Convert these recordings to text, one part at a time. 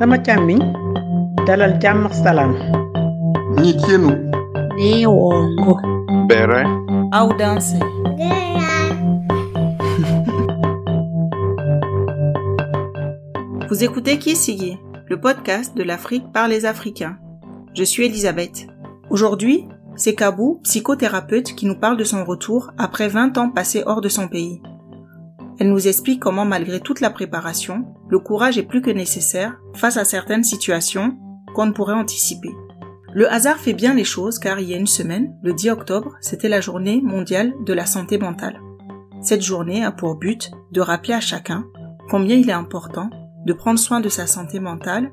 sama càmmiñ dalal jàmm ak salaam Nitienu, Neongo. Bere, Audanse. Vous écoutez Kisigi, le podcast de l'Afrique par les Africains. Je suis Elisabeth. Aujourd'hui, c'est Kabou, psychothérapeute, qui nous parle de son retour après 20 ans passés hors de son pays. Elle nous explique comment malgré toute la préparation, le courage est plus que nécessaire face à certaines situations qu'on ne pourrait anticiper. Le hasard fait bien les choses car il y a une semaine, le 10 octobre, c'était la journée mondiale de la santé mentale. Cette journée a pour but de rappeler à chacun combien il est important de prendre soin de sa santé mentale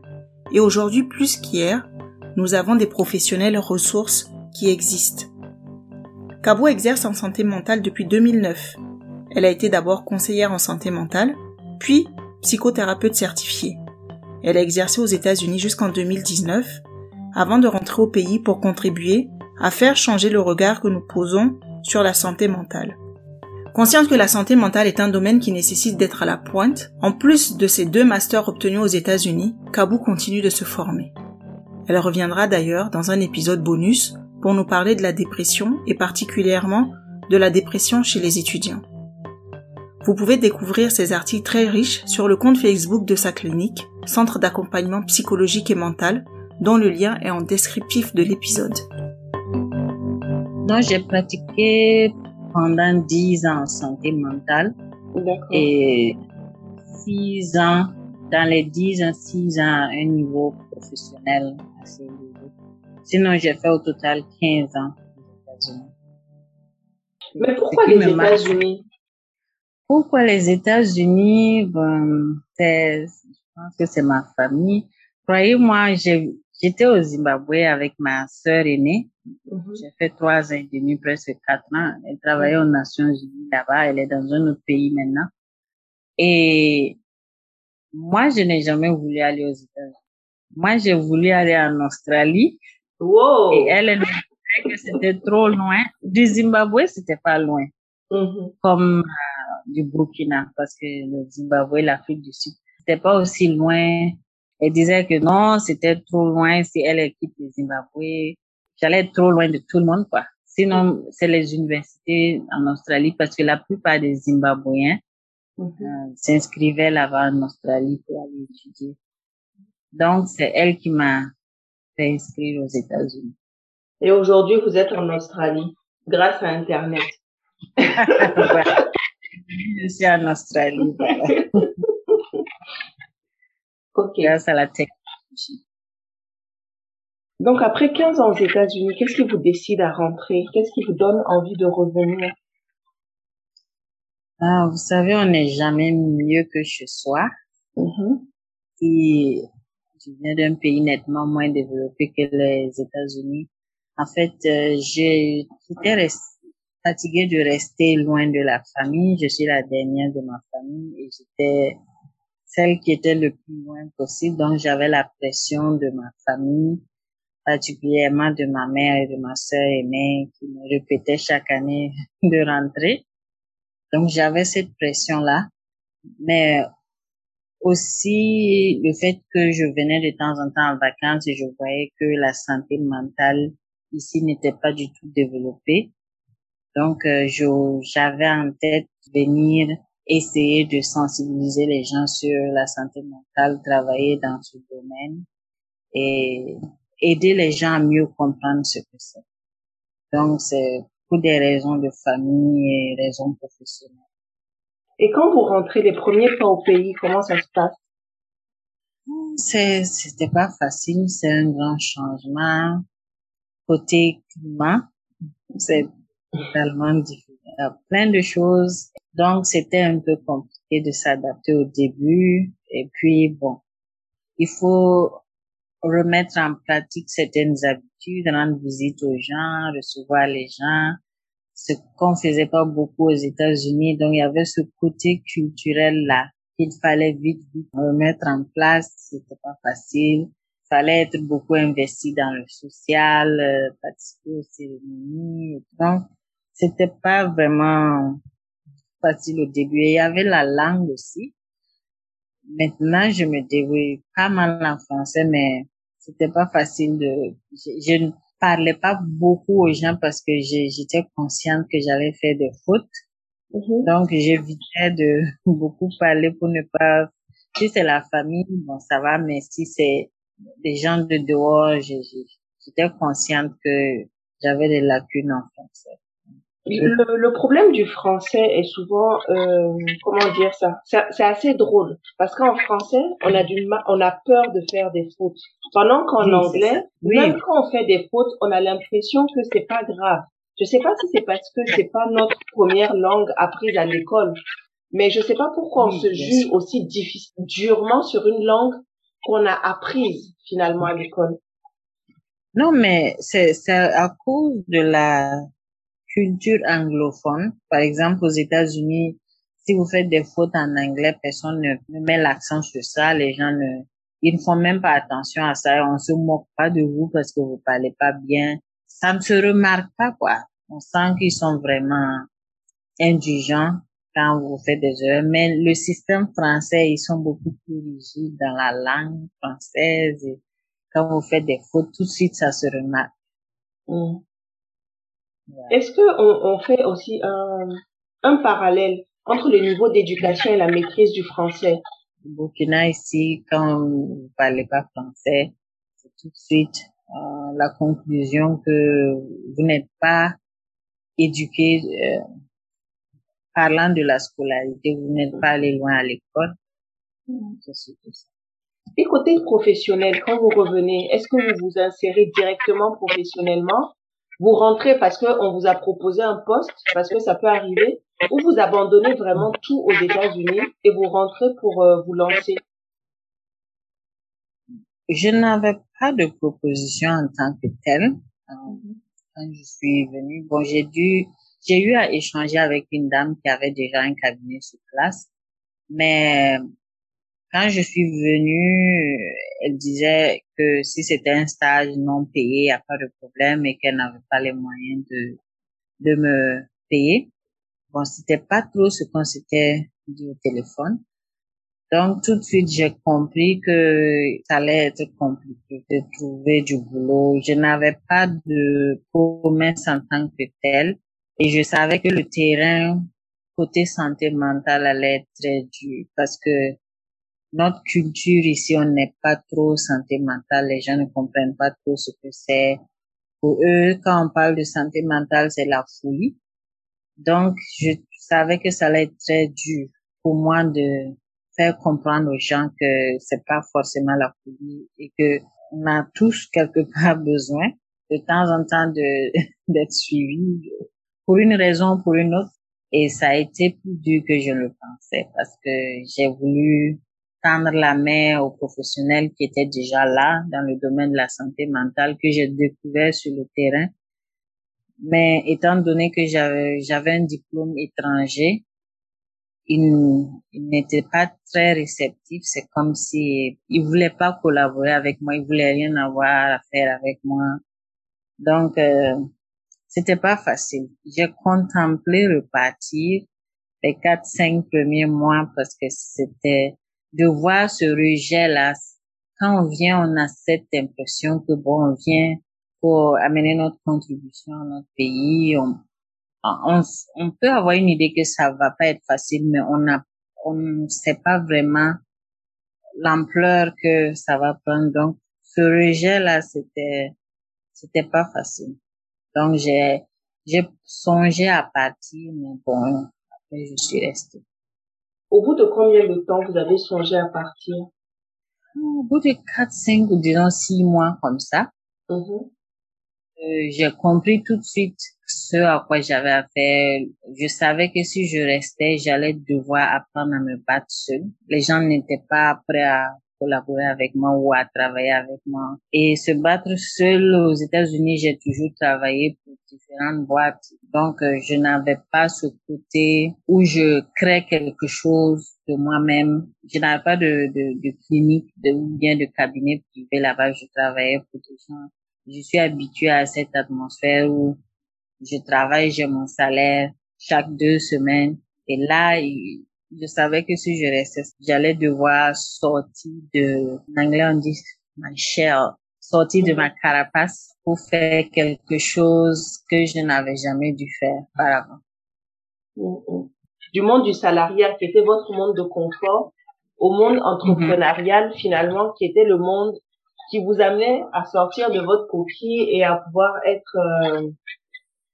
et aujourd'hui plus qu'hier, nous avons des professionnels ressources qui existent. Cabo exerce en santé mentale depuis 2009. Elle a été d'abord conseillère en santé mentale, puis psychothérapeute certifiée. Elle a exercé aux États-Unis jusqu'en 2019 avant de rentrer au pays pour contribuer à faire changer le regard que nous posons sur la santé mentale. Consciente que la santé mentale est un domaine qui nécessite d'être à la pointe, en plus de ses deux masters obtenus aux États-Unis, Kabou continue de se former. Elle reviendra d'ailleurs dans un épisode bonus pour nous parler de la dépression et particulièrement de la dépression chez les étudiants. Vous pouvez découvrir ces articles très riches sur le compte Facebook de sa clinique, Centre d'accompagnement psychologique et mental, dont le lien est en descriptif de l'épisode. Donc, j'ai pratiqué pendant 10 ans en santé mentale et 6 ans, dans les 10 ans, 6 ans à un niveau professionnel assez élevé. Sinon, j'ai fait au total 15 ans aux États-Unis. Mais pourquoi les États-Unis? Pourquoi les États-Unis ben, Je pense que c'est ma famille. Croyez-moi, j'étais au Zimbabwe avec ma sœur aînée. Mhm. J'ai fait trois ans et demi, presque quatre ans. Elle travaillait aux Nations Unies là-bas. Elle est dans un autre pays maintenant. Et moi, je n'ai jamais voulu aller aux États-Unis. Moi, j'ai voulu aller en Australie. Wow. Et elle, elle me disait que c'était trop loin. Du Zimbabwe, c'était pas loin Mhm. comme du Burkina, parce que le Zimbabwe, l'Afrique du Sud, c'était pas aussi loin. Elle disait que non, c'était trop loin si elle quitte le Zimbabwe. J'allais être trop loin de tout le monde, quoi. Sinon, c'est les universités en Australie, parce que la plupart des Zimbabwéens Mhm. euh, s'inscrivaient là-bas en Australie pour aller étudier. Donc, c'est elle qui m'a fait inscrire aux États-Unis. Et aujourd'hui, vous êtes en Australie grâce à Internet. Je suis en Australie, voilà, Ok. grâce à la technologie. Donc après 15 ans aux États-Unis, qu'est-ce qui vous décide à rentrer? Qu'est-ce qui vous donne envie de revenir? Ah, vous savez, on n'est jamais mieux que chez soi. Et je viens d'un pays nettement moins développé que les États-Unis. En fait, euh, j'ai- j'étais res- fatiguée de rester loin de la famille. Je suis la dernière de ma famille et j'étais celle qui était le plus loin possible. Donc, j'avais la pression de ma famille, particulièrement de ma mère et de ma sœur aînée qui me répétaient chaque année de rentrer. Donc, j'avais cette pression-là. Mais aussi le fait que je venais de temps en temps en vacances et je voyais que la santé mentale ici n'était pas du tout développée. Donc, euh, j'avais en tête de venir essayer de sensibiliser les gens sur la santé mentale, travailler dans ce domaine et aider les gens à mieux comprendre ce que c'est. Donc, c'est pour des raisons de famille et raisons professionnelles. Et quand vous rentrez les premiers fois au pays, comment ça se passe? C'est, c'était pas facile, c'est un grand changement. Côté climat, c'est totalement différent. A plein de choses. Donc, c'était un peu compliqué de s'adapter au début. Et puis, bon, il faut remettre en pratique certaines habitudes, rendre visite aux gens, recevoir les gens. Ce qu'on faisait pas beaucoup aux États-Unis. Donc, il y avait ce côté culturel-là qu'il fallait vite, vite remettre en place. C'était pas facile. Il fallait être beaucoup investi dans le social, euh, participer aux cérémonies. Donc, c'était pas vraiment facile au début. Et il y avait la langue aussi. maintenant, je me débrouille pas mal en français, mais c'était pas facile de, je, ne parlais pas beaucoup aux gens parce que j'étais consciente que j'allais faire des fautes. Mm-hmm. Donc, j'évitais de beaucoup parler pour ne pas, si c'est la famille, bon, ça va, mais si c'est des gens de dehors, j'étais consciente que j'avais des lacunes en français. Le, le, problème du français est souvent, euh, comment dire ça, c'est assez drôle parce qu'en français, on a du on a peur de faire des fautes. Pendant qu'en anglais, même quand on fait des fautes, on a l'impression que c'est pas grave. Je sais pas si c'est parce que c'est pas notre première langue apprise à l'école, mais je sais pas pourquoi on se juge aussi difficile, durement sur une langue qu'on a apprise finalement à l'école. Non, mais c'est à cause de la culture anglophone. Par exemple, aux États-Unis, si vous faites des fautes en anglais, personne ne, met l'accent sur ça. Les gens ne, ils ne font même pas attention à ça. On se moque pas de vous parce que vous parlez pas bien. Ça ne se remarque pas, quoi. On sent qu'ils sont vraiment indulgents quand vous faites des erreurs. Mais le système français, ils sont beaucoup plus rigides dans la langue française. Quand vous faites des fautes, tout de suite, ça se remarque. Mm. Est-ce que on, on, fait aussi un, un parallèle entre le niveau d'éducation et la maîtrise du français? Au Burkina ici, quand vous parlez pas français, c'est tout de suite euh, la conclusion que vous n'êtes pas éduqué. Euh, parlant de la scolarité, vous n'êtes pas allé loin à l'école. Et côté professionnel, quand vous revenez, est-ce que vous vous insérez directement professionnellement? Vous rentrez parce qu'on vous a proposé un poste, parce que ça peut arriver, ou vous abandonnez vraiment tout aux États-Unis et vous rentrez pour euh, vous lancer? Je n'avais pas de proposition en tant que telle. Quand je suis venue, bon, j'ai dû, j'ai eu à échanger avec une dame qui avait déjà un cabinet sur place, mais quand je suis venue, elle disait que si c'était un stage non payé, il n'y a pas de problème et qu'elle n'avait pas les moyens de, de me payer. Bon, c'était pas trop ce qu'on s'était dit au téléphone. Donc, tout de suite, j'ai compris que ça allait être compliqué de trouver du boulot. Je n'avais pas de promesse en tant que telle et je savais que le terrain côté santé mentale allait être très dur parce que notre culture ici, on n'est pas trop santé mentale. Les gens ne comprennent pas trop ce que c'est. Pour eux, quand on parle de santé mentale, c'est la folie. Donc, je savais que ça allait être très dur pour moi de faire comprendre aux gens que c'est pas forcément la folie et que on a tous quelque part besoin de temps en temps de d'être suivi pour une raison ou pour une autre. Et ça a été plus dur que je le pensais parce que j'ai voulu tendre la main aux professionnels qui étaient déjà là dans le domaine de la santé mentale que j'ai découvert sur le terrain. Mais étant donné que j'avais, j'avais un diplôme étranger, ils, n'étaient pas très réceptifs. C'est comme si ils voulaient pas collaborer avec moi, ils voulaient rien avoir à faire avec moi. Donc, euh, c'était pas facile. J'ai contemplé repartir les quatre, cinq premiers mois parce que c'était de voir ce rejet-là. Quand on vient, on a cette impression que bon, on vient pour amener notre contribution à notre pays. On, on, on peut avoir une idée que ça va pas être facile, mais on a, on ne sait pas vraiment l'ampleur que ça va prendre. Donc, ce rejet-là, c'était, c'était pas facile. Donc, j'ai, j'ai songé à partir, mais bon, après, je suis restée. Au bout de combien de temps vous avez songé à partir? Au bout de 4, 5 ou disons 6 mois comme ça, mm-hmm. euh, j'ai compris tout de suite ce à quoi j'avais à faire. Je savais que si je restais, j'allais devoir apprendre à me battre seule. Les gens n'étaient pas prêts à collaborer avec moi ou à travailler avec moi. Et se battre seul aux États-Unis, j'ai toujours travaillé pour différentes boîtes. Donc, euh, je n'avais pas ce côté où je crée quelque chose de moi-même. Je n'avais pas de, de, de clinique de, ou bien de cabinet privé là-bas. Je travaillais pour des gens. Je suis habituée à cette atmosphère où je travaille, j'ai mon salaire chaque deux semaines. Et là, je savais que si je restais, j'allais devoir sortir de, en anglais on dit my shell, sortir de ma carapace pour faire quelque chose que je n'avais jamais dû faire auparavant. Mm, du monde du salariat qui était votre monde de confort au monde entrepreneurial finalement qui était le monde qui vous amenait à sortir de votre coquille et à pouvoir être euh,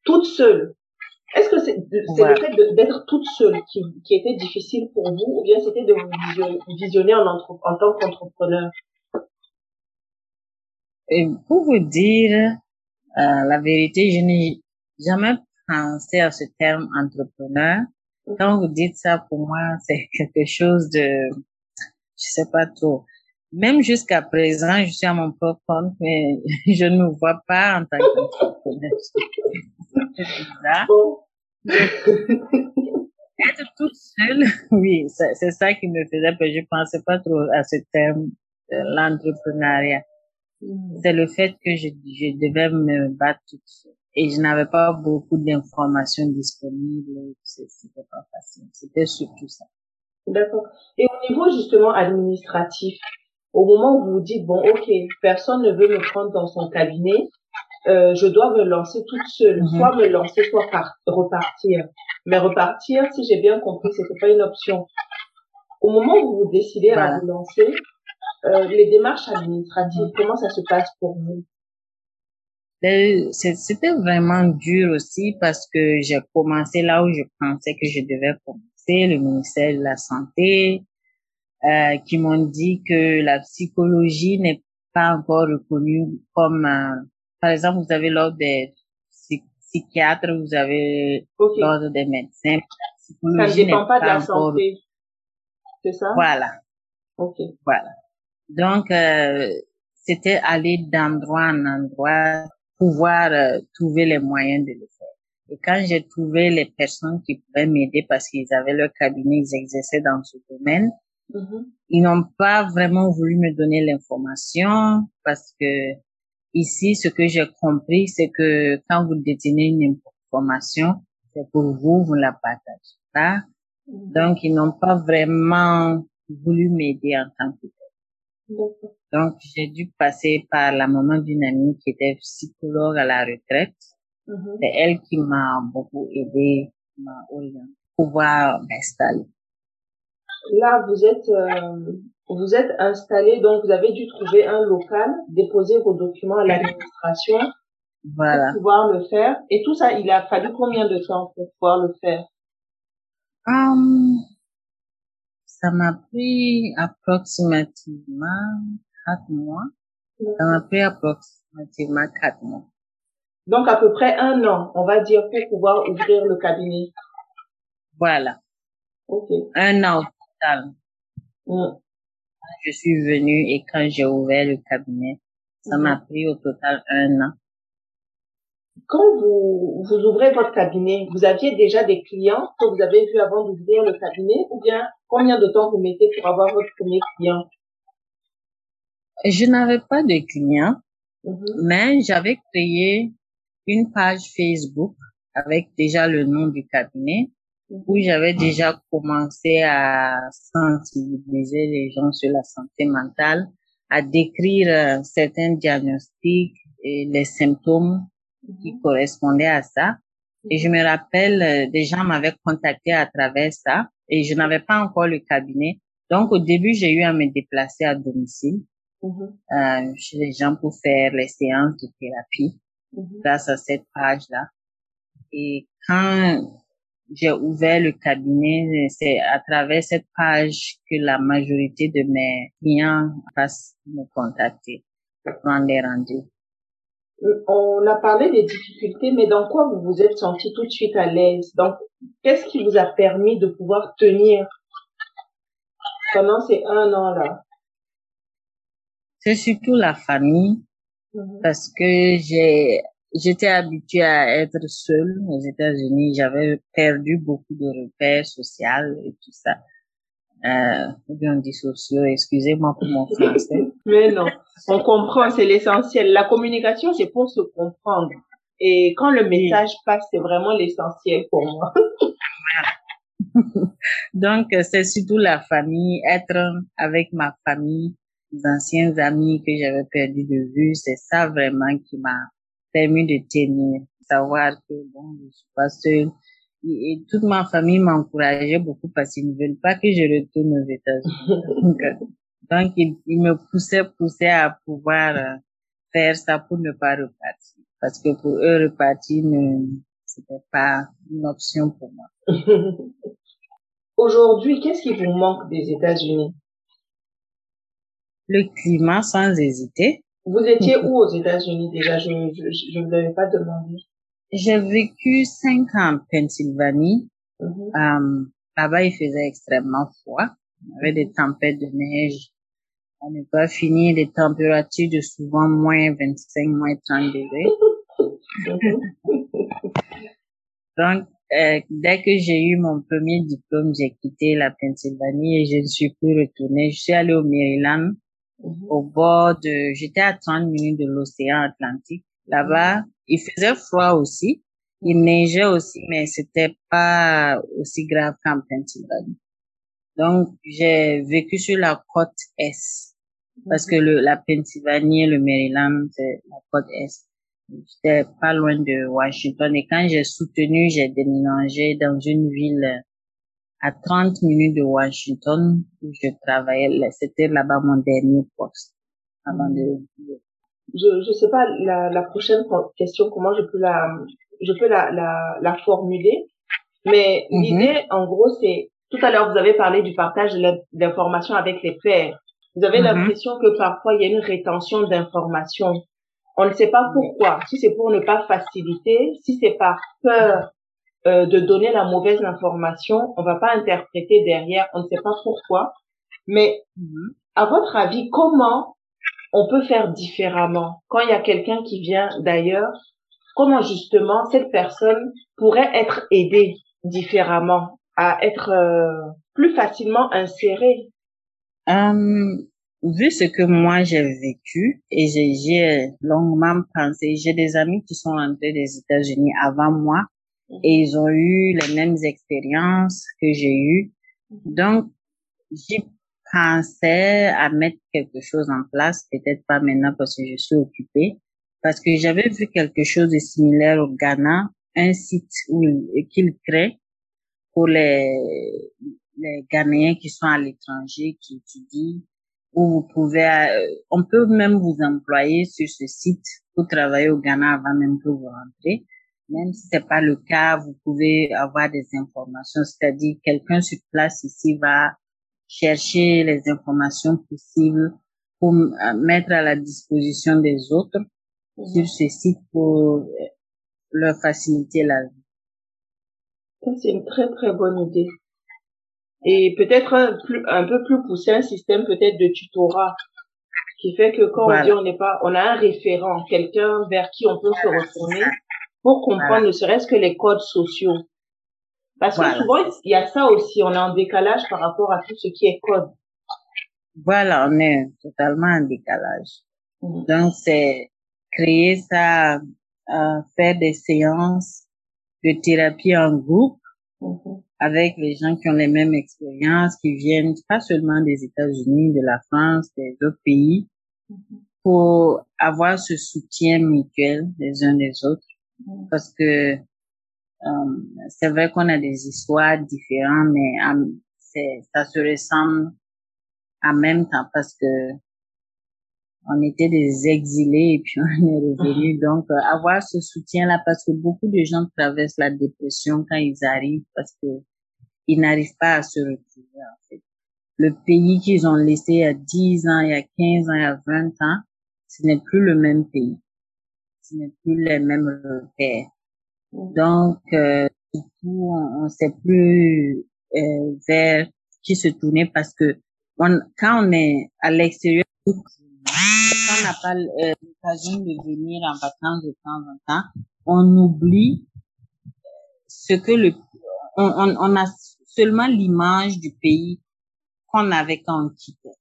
toute seule. Est-ce que c'est le fait d'être toute seule qui, qui, était difficile pour vous ou bien c'était de vous visionner en, en tant qu'entrepreneur? Pour vous dire euh, la vérité, je n'ai jamais pensé à ce terme entrepreneur. Quand vous dites ça, pour moi, c'est quelque chose de, je sais pas trop. Même jusqu'à présent, je suis à mon propre compte, mais je ne me vois pas en tant qu'entrepreneur. Être toute seule, oui, c'est ça qui me faisait que je pensais pas trop à ce terme, l'entrepreneuriat. Mm. C'est le fait que je, je devais me battre toute seule et je n'avais pas beaucoup d'informations disponibles. C'était pas facile. C'était surtout ça. D'accord. Et au niveau justement administratif, au moment où vous vous dites bon, ok, personne ne veut me prendre dans son cabinet, euh, je dois me lancer toute seule, mhm. soit me lancer, soit repartir. Mais repartir, si j'ai bien compris, c'était pas une option. Au moment où vous décidez à vous lancer, euh, les démarches administratives, mhm. comment ça se passe pour vous? Ben, C'était vraiment dur aussi parce que j'ai commencé là où je pensais que je devais commencer, le ministère de la Santé, euh, qui m'ont dit que la psychologie n'est pas encore reconnue comme, euh, par exemple, vous avez l'ordre des psychiatres, vous avez l'ordre des médecins. Ça ne dépend pas, de la santé. C'est ça? Voilà. Ok. Voilà. Donc, euh, c'était aller d'endroit en endroit, pouvoir euh, trouver les moyens de le faire. Et quand j'ai trouvé les personnes qui pouvaient m'aider parce qu'ils avaient leur cabinet, ils exerçaient dans ce domaine, Mm-hmm. Ils n'ont pas vraiment voulu me donner l'information parce que ici, ce que j'ai compris, c'est que quand vous détenez une information, c'est pour vous, vous la partagez pas. Mm-hmm. Donc, ils n'ont pas vraiment voulu m'aider en tant que tel. Donc, j'ai dû passer par la maman d'une amie qui était psychologue à la retraite. Mm-hmm. C'est elle qui m'a beaucoup aidé, m'a orienté, pouvoir m'installer là, vous êtes, euh, vous êtes installé, donc vous avez dû trouver un local, déposer vos documents à l'administration voilà. pour pouvoir le faire. Et tout ça, il a fallu combien de temps pour pouvoir le faire? Um, Ça m'a pris approximativement quatre mois. Ça m'a pris approximativement quatre mois. Donc à peu près un an, on va dire, pour pouvoir ouvrir le cabinet. Voilà. Ok. Un an Je suis venue et quand j'ai ouvert le cabinet, ça m'a mm-hmm. pris au total un an. Quand vous, vous ouvrez votre cabinet, vous aviez déjà des clients que vous avez vus avant d'ouvrir le cabinet ou bien combien de temps vous mettez pour avoir votre premier client? Je n'avais pas de clients, mm-hmm. mais j'avais créé une page Facebook avec déjà le nom du cabinet où j'avais déjà commencé à sensibiliser les gens sur la santé mentale, à décrire euh, certains diagnostics et les symptômes qui mhm. correspondaient à ça. Et je me rappelle, euh, des gens m'avaient contacté à travers ça et je n'avais pas encore le cabinet. Donc au début, j'ai eu à me déplacer à domicile mhm. euh, chez les gens pour faire les séances de thérapie mhm. grâce à cette page-là. Et quand j'ai ouvert le cabinet, c'est à travers cette page que la majorité de mes clients passent me contacter pour prendre des rendez-vous. Euh, on a parlé des difficultés, mais dans quoi vous vous êtes senti tout de suite à l'aise? Donc, qu'est-ce qui vous a permis de pouvoir tenir pendant ces un an-là C'est surtout la famille, mm-hmm. parce que j'ai J'étais habituée à être seule aux États-Unis. J'avais perdu beaucoup de repères sociaux et tout ça. Euh, bien dit sociaux, excusez-moi pour mon français. Mais non, on comprend, c'est l'essentiel. La communication, c'est pour se comprendre. Et quand le message passe, c'est vraiment l'essentiel pour moi. Donc, c'est surtout la famille, être avec ma famille, les anciens amis que j'avais perdu de vue, c'est ça vraiment qui m'a permis de tenir, savoir que bon, je suis pas seule. Et, toute ma famille m'encourageait beaucoup parce qu'ils ne veulent pas que je retourne aux États-Unis. donc, ils, me poussaient, poussaient à pouvoir euh, faire ça pour ne pas repartir. Parce que pour eux, repartir ne, c'était pas une option pour moi. Aujourd'hui, qu'est-ce qui vous manque des États-Unis? Le climat, sans hésiter. Vous étiez où aux États-Unis déjà? Je, je, ne vous avais pas demandé. J'ai vécu cinq ans en Pennsylvanie. Mm-hmm. Euh, là-bas, il faisait extrêmement froid. Il y avait des tempêtes de neige à ne pas finir, des températures de souvent moins 25, moins 30 degrés. Donc, euh, dès que j'ai eu mon premier diplôme, j'ai quitté la Pennsylvanie et je ne suis plus retournée. Je suis allée au Maryland, mhm. au bord de, j'étais à 30 minutes de l'océan Atlantique. Là-bas, il faisait froid aussi. Il neigeait aussi, mais c'était pas aussi grave qu'en Pennsylvanie. Donc, j'ai vécu sur la côte Est. Parce que le, la Pennsylvanie et le Maryland, c'est la côte Est. J'étais pas loin de Washington et quand j'ai soutenu, j'ai déménagé dans une ville à 30 minutes de Washington où je travaillais. C'était là-bas mon dernier poste avant de. Je je sais pas la, la prochaine question comment je peux la je peux la la, la formuler mais mm-hmm. l'idée en gros c'est tout à l'heure vous avez parlé du partage d'informations avec les pairs. Vous avez mm-hmm. l'impression que parfois il y a une rétention d'informations on ne sait pas pourquoi. Si c'est pour ne pas faciliter, si c'est par peur euh, de donner la mauvaise information, on va pas interpréter derrière, on ne sait pas pourquoi. Mais mhm. à votre avis, comment on peut faire différemment quand il y a quelqu'un qui vient d'ailleurs? Comment justement cette personne pourrait être aidée différemment à être euh, plus facilement insérée? Euh, vu ce que moi j'ai vécu et j'ai longuement pensé, j'ai des amis qui sont rentrés des États-Unis avant moi et ils ont eu les mêmes expériences que j'ai eues. Donc, j'y pensais à mettre quelque chose en place, peut-être pas maintenant parce que je suis occupée, parce que j'avais vu quelque chose de similaire au Ghana, un site qu'ils créent pour les, les Ghanéens qui sont à l'étranger, qui étudient où vous pouvez, euh, on peut même vous employer sur ce site pour travailler au Ghana avant même que vous rentrez. Même si c'est pas le cas, vous pouvez avoir des informations, c'est-à-dire quelqu'un sur place ici va chercher les informations possibles pour euh, mettre à la disposition des autres sur ce site pour euh, leur faciliter la vie. C'est une très très bonne idée. Et peut-être un, peu plus pousser un système peut-être de tutorat qui fait que quand on dit on n'est pas, on a un référent, quelqu'un vers qui on peut se retourner pour comprendre ne serait-ce que les codes sociaux. Parce que souvent, il y a ça aussi, on est en décalage par rapport à tout ce qui est code. Voilà, on est totalement en décalage. Mm. Donc, c'est créer ça, euh, faire des séances de thérapie en groupe mm-hmm avec les gens qui ont les mêmes expériences, qui viennent pas seulement des États-Unis, de la France, des autres pays, pour avoir ce soutien mutuel des uns des autres. Parce que euh, c'est vrai qu'on a des histoires différentes, mais euh, ça se ressemble en même temps parce que on était des exilés et puis on est revenus. Donc, euh, avoir ce soutien-là, parce que beaucoup de gens traversent la dépression quand ils arrivent, parce que ils n'arrivent pas à se retrouver, en fait. Le pays qu'ils ont laissé il y a 10 ans, il y a 15 ans, il y a 20 ans, ce n'est plus le même pays. Ce n'est plus les mêmes repères. Donc, euh, du coup, on ne sait plus euh, vers qui se tourner parce que on, quand on est à l'extérieur, quand on n'a pas euh, l'occasion de venir en vacances de temps en temps, on oublie ce que le on, on, on a seulement l'image du pays qu'on avait quand on quittait.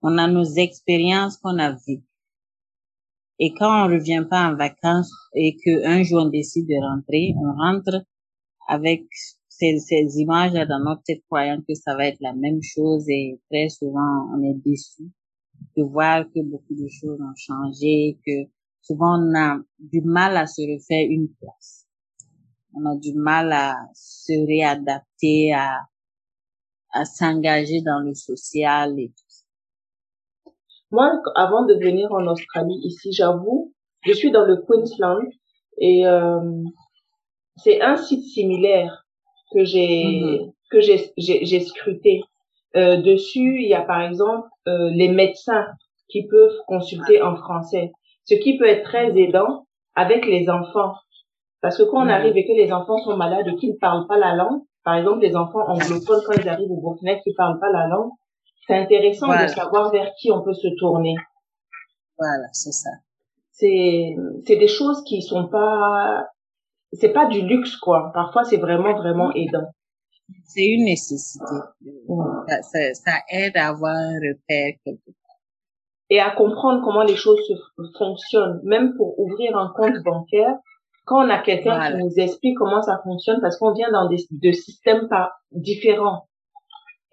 On a nos expériences qu'on a vécues. Et quand on revient pas en vacances et qu'un jour on décide de rentrer, on rentre avec ces, ces images dans notre tête croyant que ça va être la même chose et très souvent on est déçu de voir que beaucoup de choses ont changé, que souvent on a du mal à se refaire une place. On a du mal à se réadapter, à, à s'engager dans le social et tout. Moi, avant de venir en Australie, ici, j'avoue, je suis dans le Queensland et euh, c'est un site similaire que j'ai Mhm. que j'ai scruté. Euh, dessus, il y a par exemple euh, les médecins qui peuvent consulter en français, ce qui peut être très aidant avec les enfants. Parce que quand on Mhm. arrive et que les enfants sont malades et qu'ils ne parlent pas la langue, par exemple les enfants anglophones quand ils arrivent au Burkina qui parlent pas la langue, c'est intéressant Voilà. de savoir vers qui on peut se tourner. Voilà, c'est ça. C'est c'est des choses qui sont pas c'est pas du luxe quoi. Parfois c'est vraiment vraiment aidant. C'est une nécessité. Ça, ça, ça aide à avoir un repère quelque part. et à comprendre comment les choses se fonctionnent, même pour ouvrir un compte bancaire. Quand on a quelqu'un Voilà. qui nous explique comment ça fonctionne, parce qu'on vient dans des de systèmes pas différents.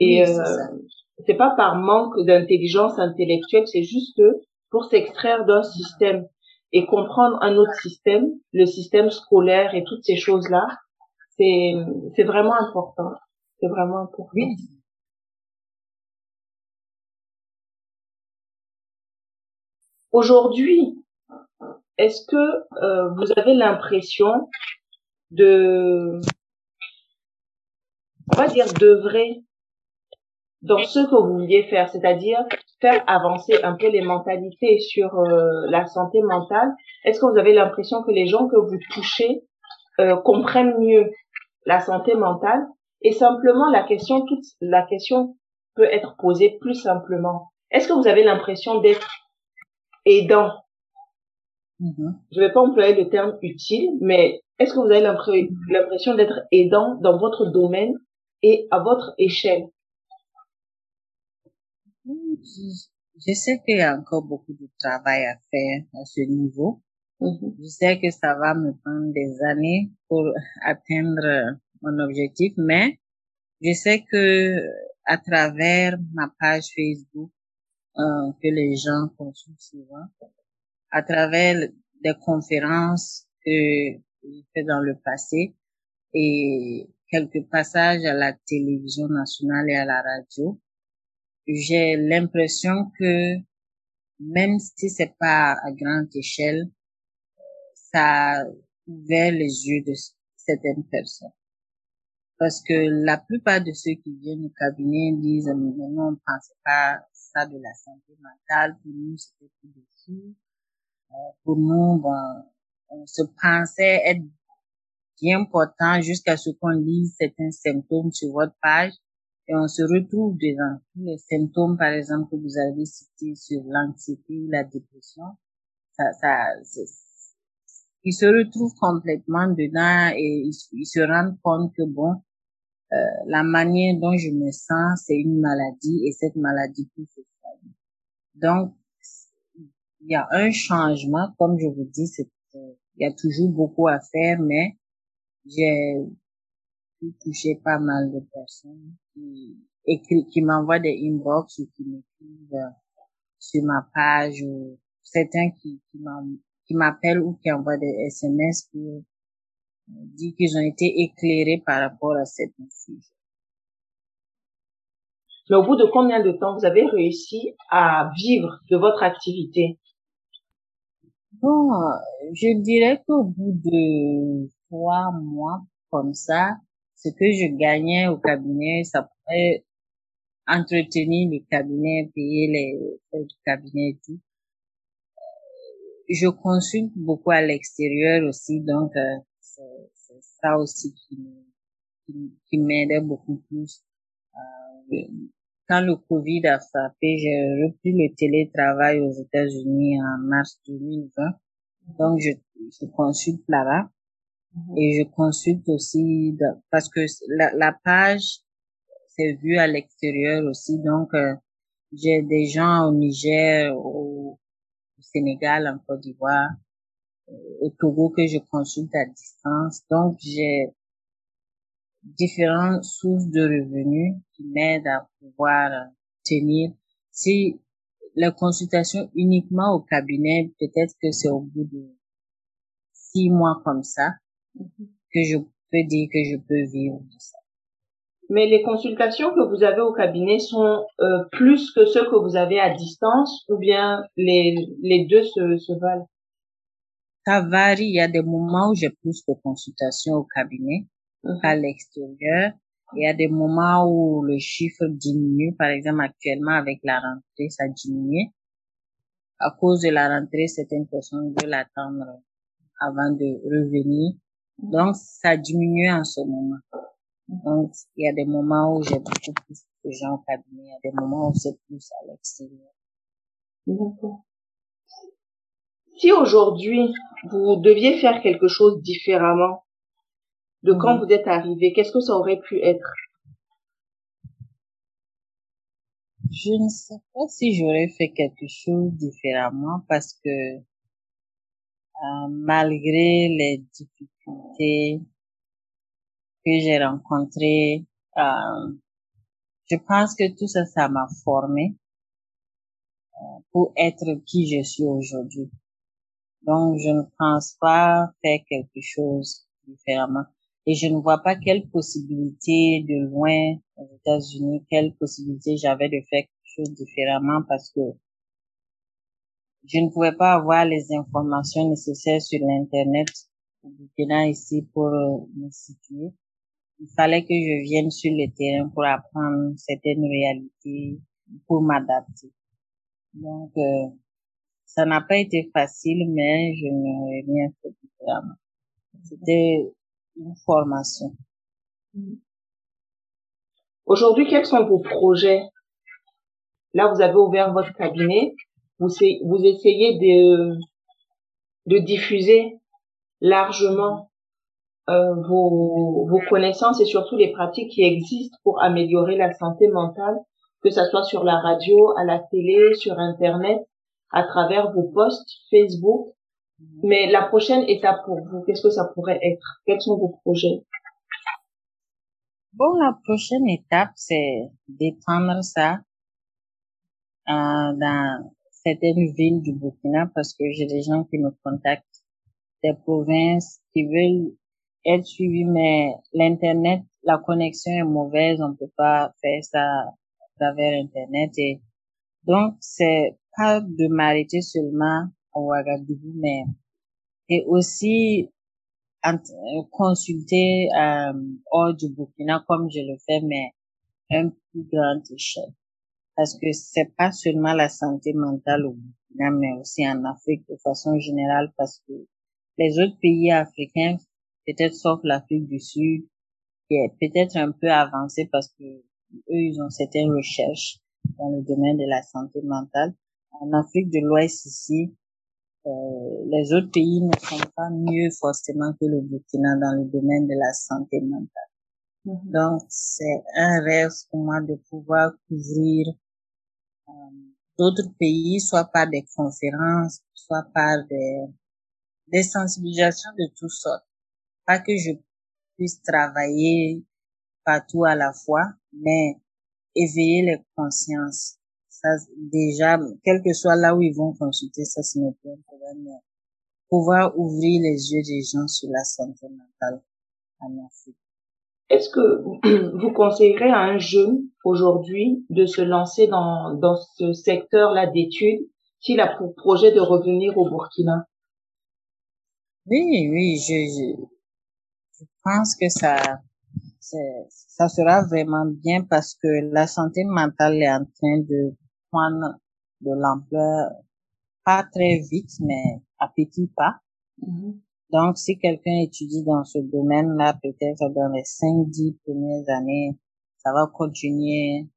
Et Oui, euh. C'est pas par manque d'intelligence intellectuelle, c'est juste que pour s'extraire d'un système et comprendre un autre système, le système scolaire et toutes ces choses-là, c'est c'est vraiment important. C'est vraiment important. Oui. Aujourd'hui, est-ce que euh, vous avez l'impression de, on va dire, d'œuvrer dans ce que vous vouliez faire, c'est-à-dire faire avancer un peu les mentalités sur euh, la santé mentale Est-ce que vous avez l'impression que les gens que vous touchez euh, comprennent mieux la santé mentale? Et simplement, la question, toute la question peut être posée plus simplement. Est-ce que vous avez l'impression d'être aidant? Mhm. je vais pas employer le terme utile, mais est-ce que vous avez l'impr- l'impression d'être aidant dans votre domaine et à votre échelle? Je, sais qu'il y a encore beaucoup de travail à faire à ce niveau. Mhm. Je sais que ça va me prendre des années pour atteindre mon objectif, mais je sais que à travers ma page Facebook euh, que les gens consultent souvent, à travers des conférences que j'ai fait dans le passé et quelques passages à la télévision nationale et à la radio, j'ai l'impression que même si c'est pas à grande échelle, ça a ouvert les yeux de certaines personnes. Parce que la plupart de ceux qui viennent au cabinet disent, mais non, on pensait pas ça de la santé mentale, pour nous c'était tout de fou. Euh, pour nous, bon, on se pensait être bien portant jusqu'à ce qu'on lise certains symptômes sur votre page et on se retrouve dedans. Tous les symptômes, par exemple, que vous avez cités sur l'anxiété ou la dépression, ça, ça, ils se retrouvent complètement dedans et ils, se rendent compte que bon, euh, la manière dont je me sens, c'est une maladie et cette maladie peut se soigner. Donc, il y a un changement, comme je vous dis, c'est, il y a toujours beaucoup à faire, mais j'ai pu toucher pas mal de personnes qui écrit, qui m'envoient des inbox ou qui m'écrivent euh, sur ma page ou certains qui, qui m'appellent ou qui envoient des SMS pour euh, dire qu'ils ont été éclairés par rapport à cette sujet. Mais au bout de combien de temps vous avez réussi à vivre de votre activité? Bon, euh, je dirais qu'au bout de trois mois comme ça, ce que je gagnais au cabinet, ça pourrait entretenir le cabinet, payer les frais du cabinet et tout. Je consulte beaucoup à l'extérieur aussi, donc euh, c'est ça aussi qui qui, qui m'aidait beaucoup plus. Euh, quand le Covid a frappé, j'ai repris le télétravail aux États-Unis en mars 2020. Donc, je, je consulte là-bas et je consulte aussi parce que la, la page c'est vu à l'extérieur aussi. Donc, euh, j'ai des gens au Niger, au, au Sénégal, en Côte d'Ivoire, euh, au Togo que je consulte à distance. Donc, j'ai différentes sources de revenus qui m'aident à pouvoir tenir. Si la consultation uniquement au cabinet, peut-être que c'est au bout de six mois comme ça que je peux dire que je peux vivre de ça. Mais les consultations que vous avez au cabinet sont euh, plus que ceux que vous avez à distance ou bien les, les deux se, se valent? Ça varie. Il y a des moments où j'ai plus de consultations au cabinet qu'à l'extérieur. Il y a des moments où le chiffre diminue. Par exemple, actuellement, avec la rentrée, ça diminue. À cause de la rentrée, certaines personnes veulent attendre avant de revenir. Donc, ça diminue en ce moment. Donc, il y a des moments où j'ai beaucoup plus de gens au cabinet. Il y a des moments où c'est plus à l'extérieur. D'accord. Si aujourd'hui, vous deviez faire quelque chose différemment de quand vous êtes arrivé, qu'est-ce que ça aurait pu être? Je ne sais pas si j'aurais fait quelque chose différemment parce que euh, malgré les difficultés que j'ai rencontrées, euh, je pense que tout ça, ça m'a formé euh, pour être qui je suis aujourd'hui. Donc, je ne pense pas faire quelque chose différemment. Et je ne vois pas quelle possibilité de loin aux États-Unis, quelle possibilité j'avais de faire quelque chose différemment parce que je ne pouvais pas avoir les informations nécessaires sur l'Internet au Burkina ici pour euh, me situer. Il fallait que je vienne sur le terrain pour apprendre certaines réalités, pour m'adapter. Donc, euh, ça n'a pas été facile, mais je n'aurais rien fait différemment. C'était une formation. Aujourd'hui, quels sont vos projets? Là, vous avez ouvert votre cabinet. Vous, vous essayez de, de diffuser largement euh, vos, vos connaissances et surtout les pratiques qui existent pour améliorer la santé mentale, que ce soit sur la radio, à la télé, sur Internet, à travers vos posts Facebook. Mais la prochaine étape pour vous, qu'est-ce que ça pourrait être? Quels sont vos projets? Bon, la prochaine étape, c'est d'étendre ça euh, dans certaines villes du Burkina parce que j'ai des gens qui me contactent des provinces qui veulent être suivis, mais l'Internet, la connexion est mauvaise, on peut pas faire ça à travers Internet et donc c'est pas de m'arrêter seulement à Ouagadougou, mais et aussi consulter euh, hors du Burkina comme je le fais, mais un plus grande échelle. Parce que c'est pas seulement la santé mentale au Burkina, mais aussi en Afrique de façon générale, parce que les autres pays africains, peut-être sauf l'Afrique du Sud, qui est peut-être un peu avancé parce que eux, ils ont certaines recherches dans le domaine de la santé mentale. En Afrique de l'Ouest ici, euh, les autres pays ne sont pas mieux forcément que le Burkina dans le domaine de la santé mentale. Mhm. Donc, c'est un rêve pour moi de pouvoir couvrir euh, d'autres pays, soit par des conférences, soit par des, des sensibilisations de toutes sortes. Pas que je puisse travailler partout à la fois, mais éveiller les consciences. Ça, déjà, quel que soit là où ils vont consulter, ça, ce n'est pas un problème, pouvoir ouvrir les yeux des gens sur la santé mentale en. Est-ce que vous conseillerez à un jeune aujourd'hui de se lancer dans, dans ce secteur-là d'études s'il a pour projet de revenir au Burkina? Oui, oui, je, je, je pense que ça, ça sera vraiment bien parce que la santé mentale est en train de prendre de l'ampleur, pas très vite, mais à petits pas. Mhm. Donc, si quelqu'un étudie dans ce domaine-là, peut-être dans les cinq, dix premières années, ça va continuer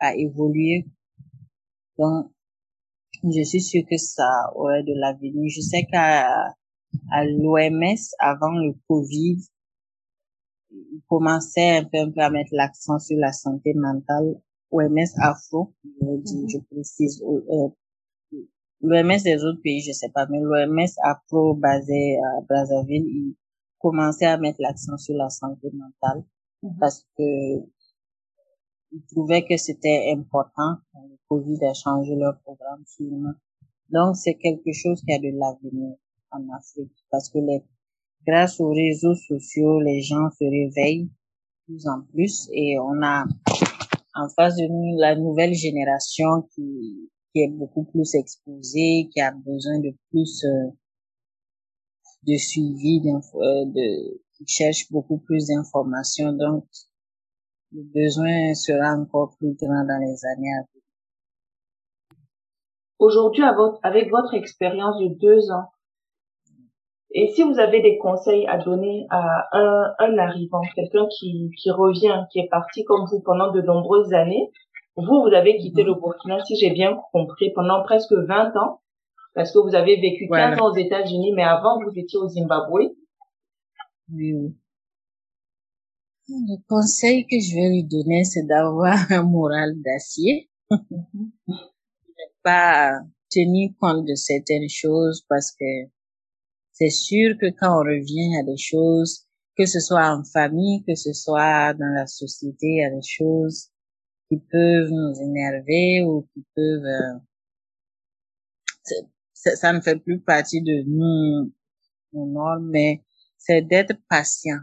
à évoluer. Donc, je suis sûre que ça aurait de l'avenir. Je sais qu'à à l'OMS, avant le Covid, ils commençaient un peu, un peu à mettre l'accent sur la santé mentale. OMS Afro, je, dis, je précise, euh, l'OMS des autres pays, je sais pas, mais l'OMS Afro basé à Brazzaville, il commençait à mettre l'accent sur la santé mentale. mhm. parce que ils trouvaient que c'était important. Le Covid a changé leur programme sûrement. Donc, c'est quelque chose qui a de l'avenir en Afrique parce que les, grâce aux réseaux sociaux, les gens se réveillent plus en plus et on a en face de nous la nouvelle génération qui, qui est beaucoup plus exposée, qui a besoin de plus euh, de suivi, euh, de, qui cherche beaucoup plus d'informations. Donc, le besoin sera encore plus grand dans les années à venir. Aujourd'hui, avec votre expérience de deux ans, et si vous avez des conseils à donner à un, un arrivant, quelqu'un qui, qui revient, qui est parti comme vous pendant de nombreuses années, vous, vous avez quitté le Burkina, si j'ai bien compris, pendant presque 20 ans, parce que vous avez vécu 15 ans aux États-Unis, mais avant, vous étiez au Zimbabwe. Oui, oui. Le conseil que je vais lui donner, c'est d'avoir un moral d'acier. ne pas tenir compte de certaines choses parce que c'est sûr que quand on revient à des choses, que ce soit en famille, que ce soit dans la société, a des choses qui peuvent nous énerver ou qui peuvent... Euh, ça, ne fait plus partie de nous, nos normes, mais c'est d'être patient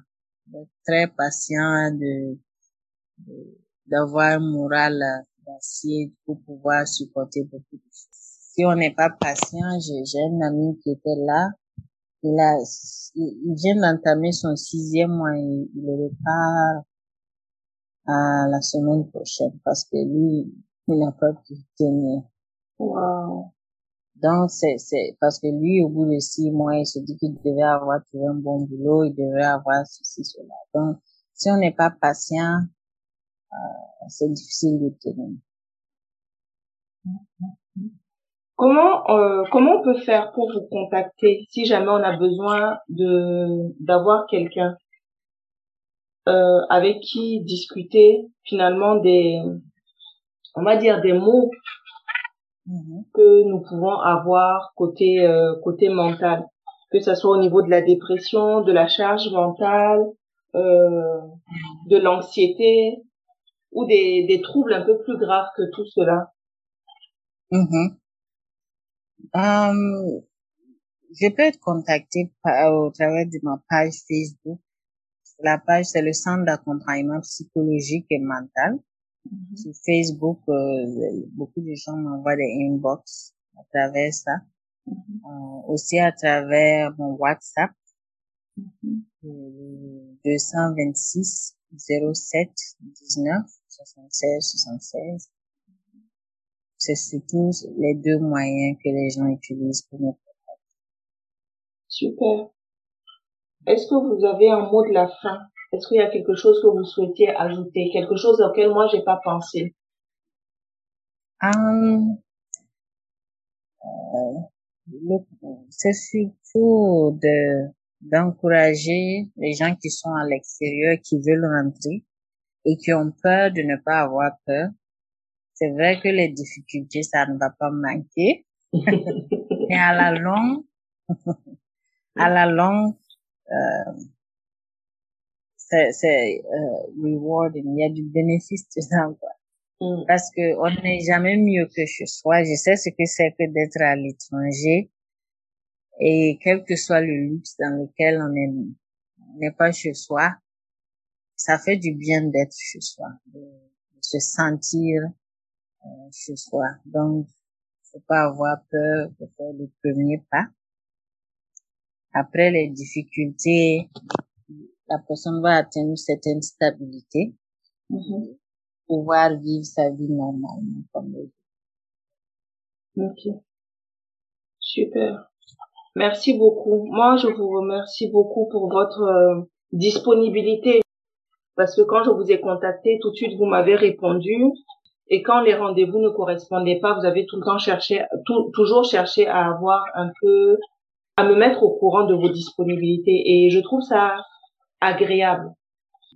très patient, de, d'avoir un moral d'acier pour pouvoir supporter beaucoup de choses. Si on n'est pas patient, j'ai un ami qui était là, il a, il vient d'entamer son sixième mois et il repart à la semaine prochaine parce que lui, il n'a pas pu tenir. Wow. Donc, c'est, c'est parce que lui, au bout de six mois, il se dit qu'il devait avoir trouvé un bon boulot, il devait avoir ceci, cela. Donc, si on n'est pas patient, euh, c'est difficile de tenir. Comment euh, comment on peut faire pour vous contacter si jamais on a besoin de d'avoir quelqu'un euh, avec qui discuter finalement des on va dire des mots Mhm. que nous pouvons avoir côté euh, côté mental, que ce soit au niveau de la dépression, de la charge mentale, euh, de l'anxiété ou des, des troubles un peu plus graves que tout cela. Mm je peux être contactée au travers de ma page Facebook. La page, c'est le Centre d'accompagnement psychologique et mental. Mm-hmm. Sur Facebook, euh, beaucoup de gens m'envoient des inbox à travers ça. Mm-hmm. Euh, aussi à travers mon WhatsApp, 226 07 19 76 76. C'est surtout les deux moyens que les gens utilisent pour me contacter. Super. Est-ce que vous avez un mot de la fin? Est-ce qu'il y a quelque chose que vous souhaitiez ajouter, quelque chose auquel moi j'ai pas pensé um, euh, C'est surtout de d'encourager les gens qui sont à l'extérieur, qui veulent rentrer et qui ont peur de ne pas avoir peur. C'est vrai que les difficultés, ça ne va pas manquer. Mais à la longue, à la longue, euh, c'est euh, rewarding, il y a du bénéfice dedans quoi. Mm. Parce que on n'est jamais mieux que chez soi. Je sais ce que c'est que d'être à l'étranger et quel que soit le luxe dans lequel on est, n'est pas chez soi, ça fait du bien d'être chez soi, de, se sentir chez soi. Donc, faut pas avoir peur de faire le premier pas. Après les difficultés, la personne va atteindre une certaine stabilité, mm-hmm. pouvoir vivre sa vie normalement comme Ok. Super. Merci beaucoup. Moi, je vous remercie beaucoup pour votre euh, disponibilité parce que quand je vous ai contacté, tout de suite, vous m'avez répondu. Et quand les rendez-vous ne correspondaient pas, vous avez tout le temps cherché, toujours cherché à avoir un peu, à me mettre au courant de vos disponibilités. Et je trouve ça agréable.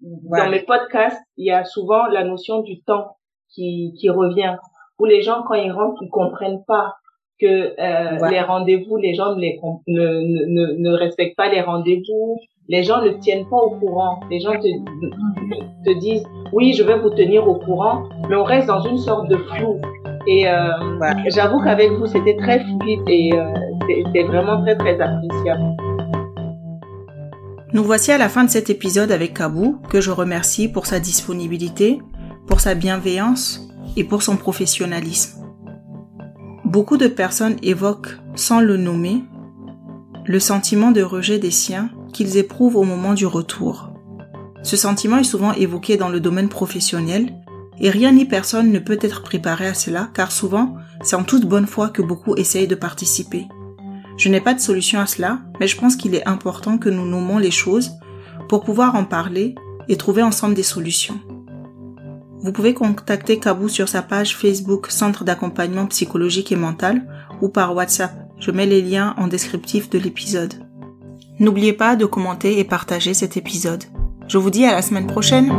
Dans mes podcasts, il y a souvent la notion du temps qui, qui revient. Où les gens, quand ils rentrent, ils comprennent pas que euh, les rendez-vous, les gens ne, les, ne, ne, ne respectent pas les rendez-vous, les gens ne tiennent pas au courant. Les gens te, te disent, oui, je vais vous tenir au courant, mais on reste dans une sorte de flou. Et euh, j'avoue qu'avec vous, c'était très fluide et euh, c'était vraiment très, très appréciable. Nous voici à la fin de cet épisode avec Kabou, que je remercie pour sa disponibilité, pour sa bienveillance et pour son professionnalisme. Beaucoup de personnes évoquent, sans le nommer, le sentiment de rejet des siens qu'ils éprouvent au moment du retour. Ce sentiment est souvent évoqué dans le domaine professionnel et rien ni personne ne peut être préparé à cela car souvent c'est en toute bonne foi que beaucoup essayent de participer. Je n'ai pas de solution à cela, mais je pense qu'il est important que nous nommons les choses pour pouvoir en parler et trouver ensemble des solutions. Vous pouvez contacter Kabou sur sa page Facebook Centre d'accompagnement psychologique et mental ou par WhatsApp. Je mets les liens en descriptif de l'épisode. N'oubliez pas de commenter et partager cet épisode. Je vous dis à la semaine prochaine.